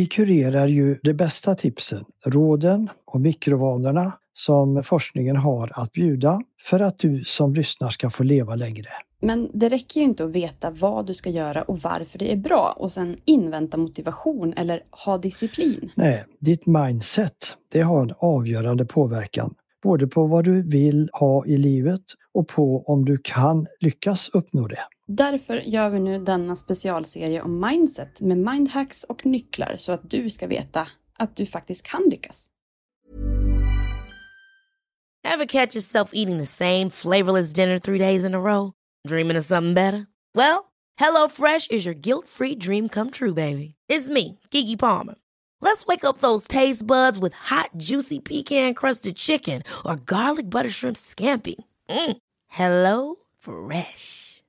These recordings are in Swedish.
Vi kurerar ju de bästa tipsen, råden och mikrovanorna som forskningen har att bjuda för att du som lyssnar ska få leva längre. Men det räcker ju inte att veta vad du ska göra och varför det är bra och sen invänta motivation eller ha disciplin. Nej, ditt mindset, det har en avgörande påverkan både på vad du vill ha i livet och på om du kan lyckas uppnå det. Därför gör vi nu denna specialserie om mindset med mindhacks och nycklar så att du ska veta att du faktiskt kan lyckas. Have catch yourself eating the same flavorless dinner three days in a row? Dreaming of something better? Well, hello fresh is your guilt free dream come true baby. It's me, Gigi Palmer. Let's wake up those taste buds with hot, juicy pecan crusted chicken or garlic butter shrimp scampi. Mm. Hello Fresh.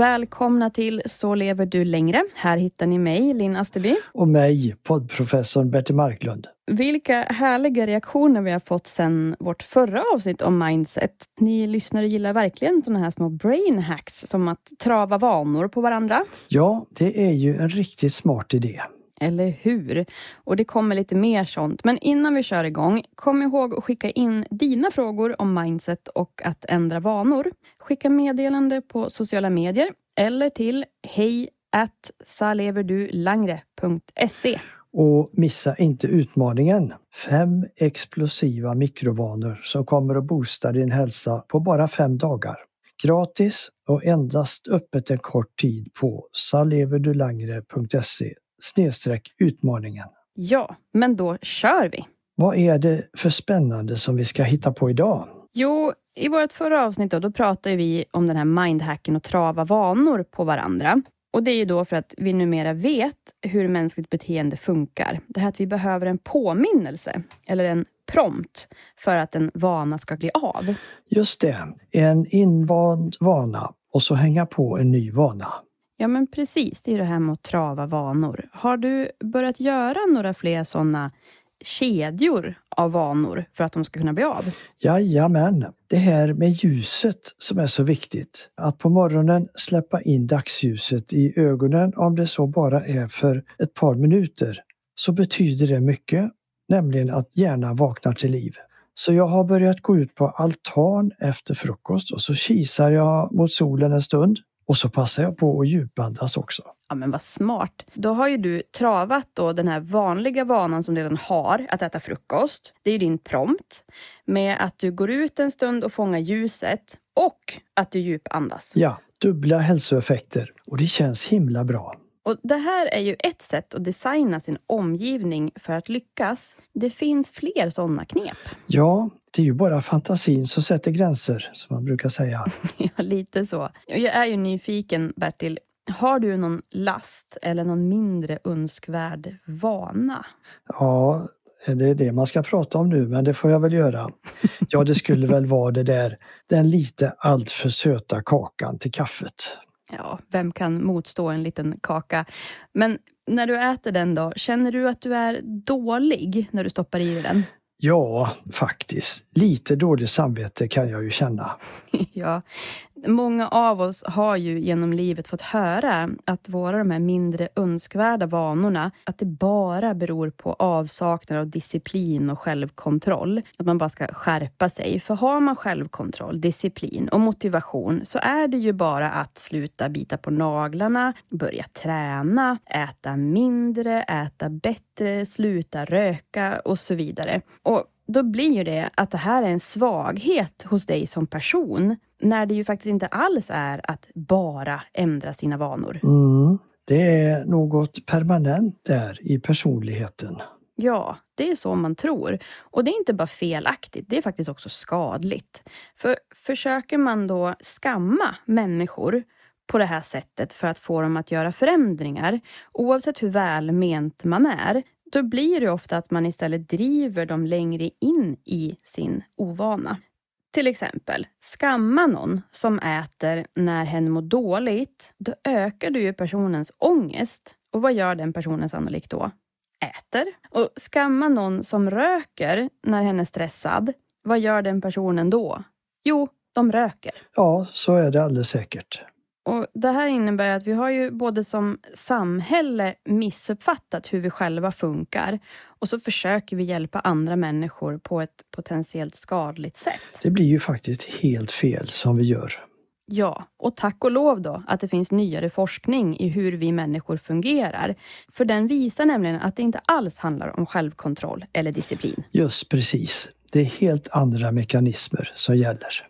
Välkomna till Så lever du längre. Här hittar ni mig, Linn Asterby. Och mig, poddprofessorn Bertil Marklund. Vilka härliga reaktioner vi har fått sedan vårt förra avsnitt om mindset. Ni lyssnare gillar verkligen sådana här små brain hacks som att trava vanor på varandra. Ja, det är ju en riktigt smart idé. Eller hur? Och det kommer lite mer sånt. Men innan vi kör igång, kom ihåg att skicka in dina frågor om mindset och att ändra vanor. Skicka meddelande på sociala medier eller till hej saleverdulangre.se. Och missa inte utmaningen. Fem explosiva mikrovanor som kommer att boosta din hälsa på bara fem dagar. Gratis och endast öppet en kort tid på saleverdulangre.se snedstreck utmaningen. Ja, men då kör vi! Vad är det för spännande som vi ska hitta på idag? Jo, i vårt förra avsnitt då, då pratade vi om den här mindhacken och trava vanor på varandra. Och Det är ju då för att vi numera vet hur mänskligt beteende funkar. Det här att vi behöver en påminnelse, eller en prompt, för att en vana ska bli av. Just det, en invand vana och så hänga på en ny vana. Ja, men precis. Det är det här med att trava vanor. Har du börjat göra några fler sådana kedjor av vanor för att de ska kunna bli av? Jajamän, det här med ljuset som är så viktigt. Att på morgonen släppa in dagsljuset i ögonen om det så bara är för ett par minuter så betyder det mycket, nämligen att hjärnan vaknar till liv. Så jag har börjat gå ut på altan efter frukost och så kisar jag mot solen en stund och så passar jag på att djupandas också. Ja, men vad smart. Då har ju du travat då den här vanliga vanan som du redan har, att äta frukost. Det är din prompt. Med att du går ut en stund och fångar ljuset och att du djupandas. Ja, dubbla hälsoeffekter och det känns himla bra. Och Det här är ju ett sätt att designa sin omgivning för att lyckas. Det finns fler sådana knep. Ja, det är ju bara fantasin som sätter gränser, som man brukar säga. ja, lite så. Jag är ju nyfiken, Bertil. Har du någon last eller någon mindre önskvärd vana? Ja, det är det man ska prata om nu, men det får jag väl göra. Ja, det skulle väl vara det där, den lite alltför söta kakan till kaffet. Ja, vem kan motstå en liten kaka? Men när du äter den då, känner du att du är dålig när du stoppar i dig den? Ja, faktiskt. Lite dåligt samvete kan jag ju känna. ja, många av oss har ju genom livet fått höra att våra de här mindre önskvärda vanorna, att det bara beror på avsaknad av disciplin och självkontroll. Att man bara ska skärpa sig. För har man självkontroll, disciplin och motivation så är det ju bara att sluta bita på naglarna, börja träna, äta mindre, äta bättre, sluta röka och så vidare. Och då blir ju det att det här är en svaghet hos dig som person. När det ju faktiskt inte alls är att bara ändra sina vanor. Mm, det är något permanent där i personligheten. Ja, det är så man tror. Och det är inte bara felaktigt, det är faktiskt också skadligt. För försöker man då skamma människor på det här sättet för att få dem att göra förändringar, oavsett hur välment man är, då blir det ofta att man istället driver dem längre in i sin ovana. Till exempel, skamma någon som äter när hen mår dåligt, då ökar du ju personens ångest. Och vad gör den personen sannolikt då? Äter. Och skamma någon som röker när hen är stressad, vad gör den personen då? Jo, de röker. Ja, så är det alldeles säkert. Och Det här innebär att vi har ju både som samhälle missuppfattat hur vi själva funkar och så försöker vi hjälpa andra människor på ett potentiellt skadligt sätt. Det blir ju faktiskt helt fel som vi gör. Ja, och tack och lov då att det finns nyare forskning i hur vi människor fungerar. För den visar nämligen att det inte alls handlar om självkontroll eller disciplin. Just precis. Det är helt andra mekanismer som gäller.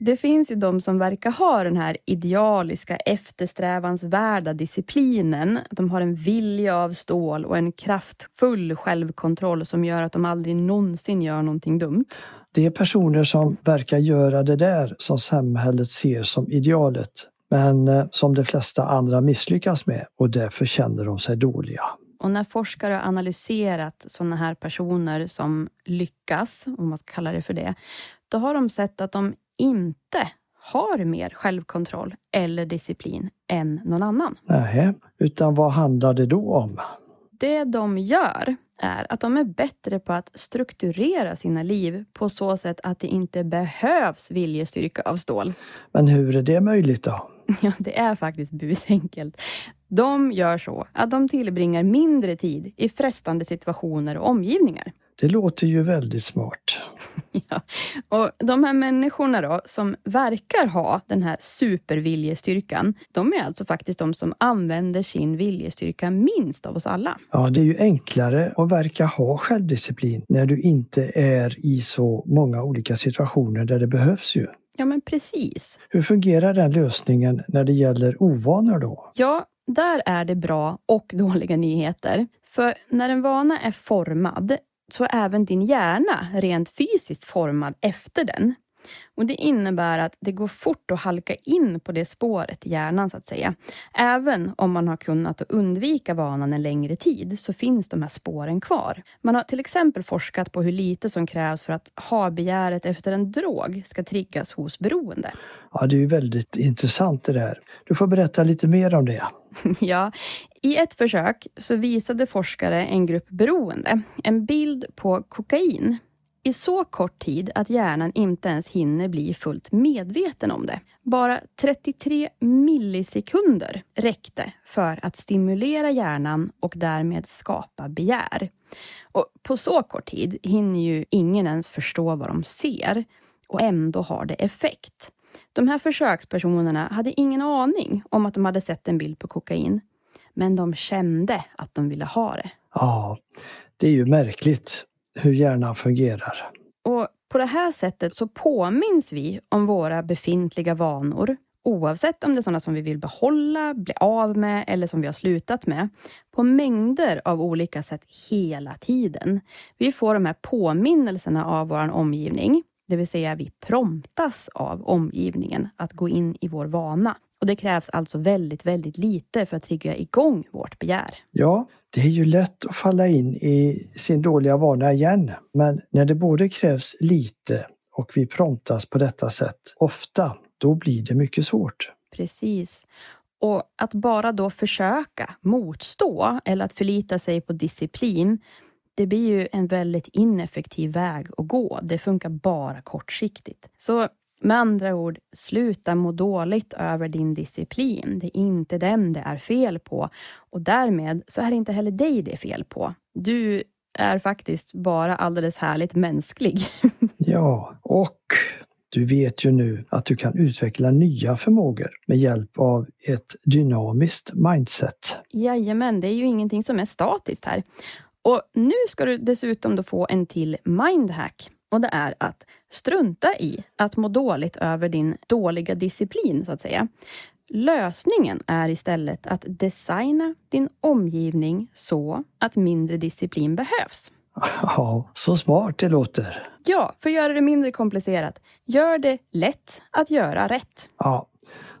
Det finns ju de som verkar ha den här idealiska, eftersträvansvärda disciplinen. De har en vilja av stål och en kraftfull självkontroll som gör att de aldrig någonsin gör någonting dumt. Det är personer som verkar göra det där som samhället ser som idealet. men eh, som de flesta andra misslyckas med och därför känner de sig dåliga. Och när forskare har analyserat sådana här personer som lyckas, om man ska kalla det för det, då har de sett att de inte har mer självkontroll eller disciplin än någon annan. Nej, utan vad handlar det då om? Det de gör är att de är bättre på att strukturera sina liv på så sätt att det inte behövs viljestyrka av stål. Men hur är det möjligt då? Ja, det är faktiskt busenkelt. De gör så att de tillbringar mindre tid i frestande situationer och omgivningar. Det låter ju väldigt smart. Ja. Och de här människorna då, som verkar ha den här superviljestyrkan, de är alltså faktiskt de som använder sin viljestyrka minst av oss alla. Ja, det är ju enklare att verka ha självdisciplin när du inte är i så många olika situationer där det behövs ju. Ja, men precis. Hur fungerar den lösningen när det gäller ovanor då? Ja, där är det bra och dåliga nyheter. För när en vana är formad så är även din hjärna rent fysiskt formad efter den. Och Det innebär att det går fort att halka in på det spåret i hjärnan så att säga. Även om man har kunnat undvika vanan en längre tid så finns de här spåren kvar. Man har till exempel forskat på hur lite som krävs för att ha-begäret efter en drog ska triggas hos beroende. Ja, det är ju väldigt intressant det där. Du får berätta lite mer om det. Ja, i ett försök så visade forskare en grupp beroende en bild på kokain i så kort tid att hjärnan inte ens hinner bli fullt medveten om det. Bara 33 millisekunder räckte för att stimulera hjärnan och därmed skapa begär. Och på så kort tid hinner ju ingen ens förstå vad de ser och ändå har det effekt. De här försökspersonerna hade ingen aning om att de hade sett en bild på kokain. Men de kände att de ville ha det. Ja, det är ju märkligt hur hjärnan fungerar. Och på det här sättet så påminns vi om våra befintliga vanor oavsett om det är sådana som vi vill behålla, bli av med eller som vi har slutat med, på mängder av olika sätt hela tiden. Vi får de här påminnelserna av vår omgivning, det vill säga vi promptas av omgivningen att gå in i vår vana. Och det krävs alltså väldigt, väldigt lite för att trigga igång vårt begär. Ja, det är ju lätt att falla in i sin dåliga vana igen. Men när det både krävs lite och vi promptas på detta sätt ofta, då blir det mycket svårt. Precis. Och att bara då försöka motstå eller att förlita sig på disciplin, det blir ju en väldigt ineffektiv väg att gå. Det funkar bara kortsiktigt. Så med andra ord, sluta må dåligt över din disciplin. Det är inte den det är fel på och därmed så är det inte heller dig det är fel på. Du är faktiskt bara alldeles härligt mänsklig. ja, och du vet ju nu att du kan utveckla nya förmågor med hjälp av ett dynamiskt mindset. Jajamän, det är ju ingenting som är statiskt här. Och nu ska du dessutom då få en till mindhack. Och det är att strunta i att må dåligt över din dåliga disciplin, så att säga. Lösningen är istället att designa din omgivning så att mindre disciplin behövs. Ja, så smart det låter. Ja, för att göra det mindre komplicerat. Gör det lätt att göra rätt. Ja,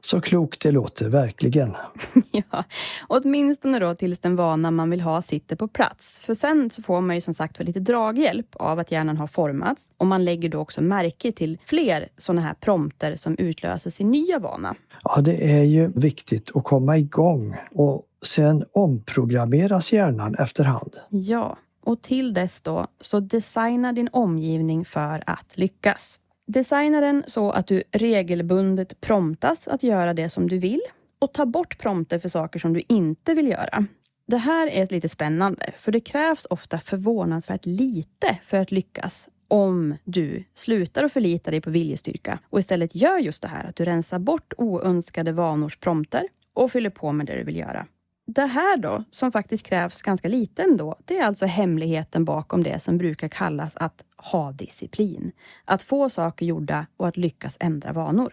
så klokt det låter, verkligen. ja, åtminstone då tills den vana man vill ha sitter på plats. För sen så får man ju som sagt lite draghjälp av att hjärnan har formats och man lägger då också märke till fler sådana här prompter som utlöser sin nya vana. Ja, det är ju viktigt att komma igång och sen omprogrammeras hjärnan efterhand. Ja, och till dess då så designa din omgivning för att lyckas. Designa den så att du regelbundet promptas att göra det som du vill och ta bort prompter för saker som du inte vill göra. Det här är lite spännande, för det krävs ofta förvånansvärt lite för att lyckas om du slutar att förlita dig på viljestyrka och istället gör just det här att du rensar bort oönskade vanors prompter och fyller på med det du vill göra. Det här då, som faktiskt krävs ganska lite ändå, det är alltså hemligheten bakom det som brukar kallas att ha disciplin. Att få saker gjorda och att lyckas ändra vanor.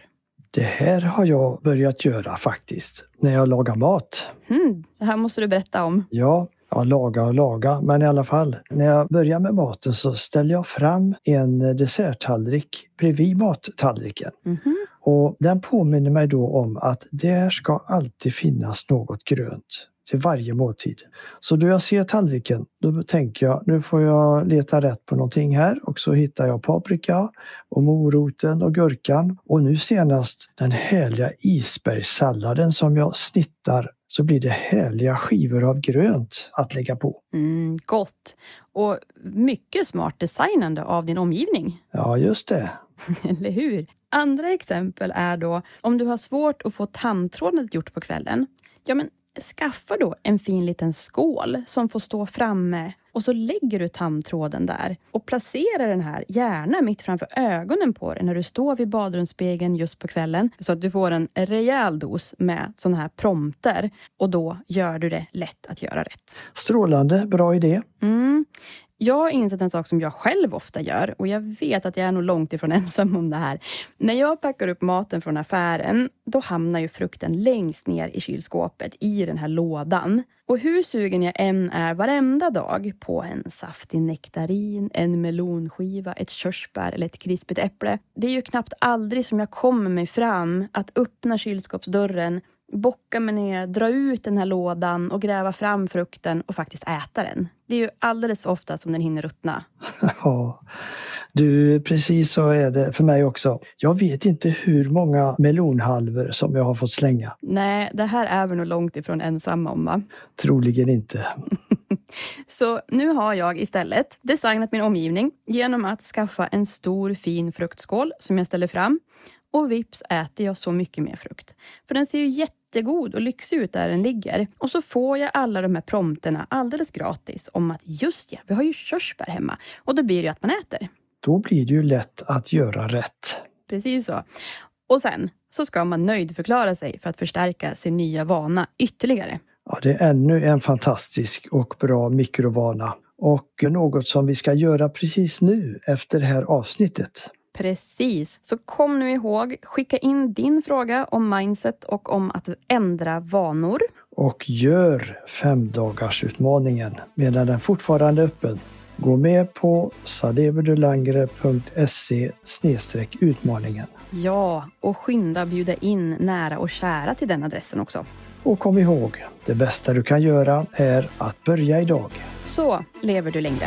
Det här har jag börjat göra faktiskt, när jag lagar mat. Mm, det här måste du berätta om. Ja, ja, laga och laga, men i alla fall. När jag börjar med maten så ställer jag fram en desserttallrik bredvid mattallriken. Mm -hmm. Och den påminner mig då om att där ska alltid finnas något grönt till varje måltid. Så då jag ser tallriken, då tänker jag nu får jag leta rätt på någonting här och så hittar jag paprika och moroten och gurkan och nu senast den härliga isbergssalladen som jag snittar så blir det härliga skivor av grönt att lägga på. Mm, gott! Och mycket smart designande av din omgivning. Ja, just det. Eller hur? Andra exempel är då om du har svårt att få tandtrådet gjort på kvällen. Ja, men skaffa då en fin liten skål som får stå framme och så lägger du tandtråden där och placerar den här gärna mitt framför ögonen på dig när du står vid badrumsspegeln just på kvällen så att du får en rejäl dos med sådana här prompter och då gör du det lätt att göra rätt. Strålande, bra idé. Mm. Jag har insett en sak som jag själv ofta gör och jag vet att jag är nog långt ifrån ensam om det här. När jag packar upp maten från affären, då hamnar ju frukten längst ner i kylskåpet i den här lådan. Och hur sugen jag än är varenda dag på en saftig nektarin, en melonskiva, ett körsbär eller ett krispigt äpple. Det är ju knappt aldrig som jag kommer mig fram att öppna kylskåpsdörren bocka mig ner, dra ut den här lådan och gräva fram frukten och faktiskt äta den. Det är ju alldeles för ofta som den hinner ruttna. Ja, du, precis så är det för mig också. Jag vet inte hur många melonhalvor som jag har fått slänga. Nej, det här är vi nog långt ifrån ensamma om va? Troligen inte. Så nu har jag istället designat min omgivning genom att skaffa en stor fin fruktskål som jag ställer fram och vips äter jag så mycket mer frukt. För den ser ju jättegod och lyxig ut där den ligger. Och så får jag alla de här prompterna alldeles gratis om att just ja, vi har ju körsbär hemma. Och då blir det ju att man äter. Då blir det ju lätt att göra rätt. Precis så. Och sen så ska man nöjdförklara sig för att förstärka sin nya vana ytterligare. Ja, det är ännu en fantastisk och bra mikrovana och något som vi ska göra precis nu efter det här avsnittet. Precis. Så kom nu ihåg, skicka in din fråga om mindset och om att ändra vanor. Och gör femdagarsutmaningen medan den fortfarande är öppen. Gå med på sadeverdulangre.se utmaningen. Ja, och skynda bjuda in nära och kära till den adressen också. Och kom ihåg, det bästa du kan göra är att börja idag. Så lever du längre.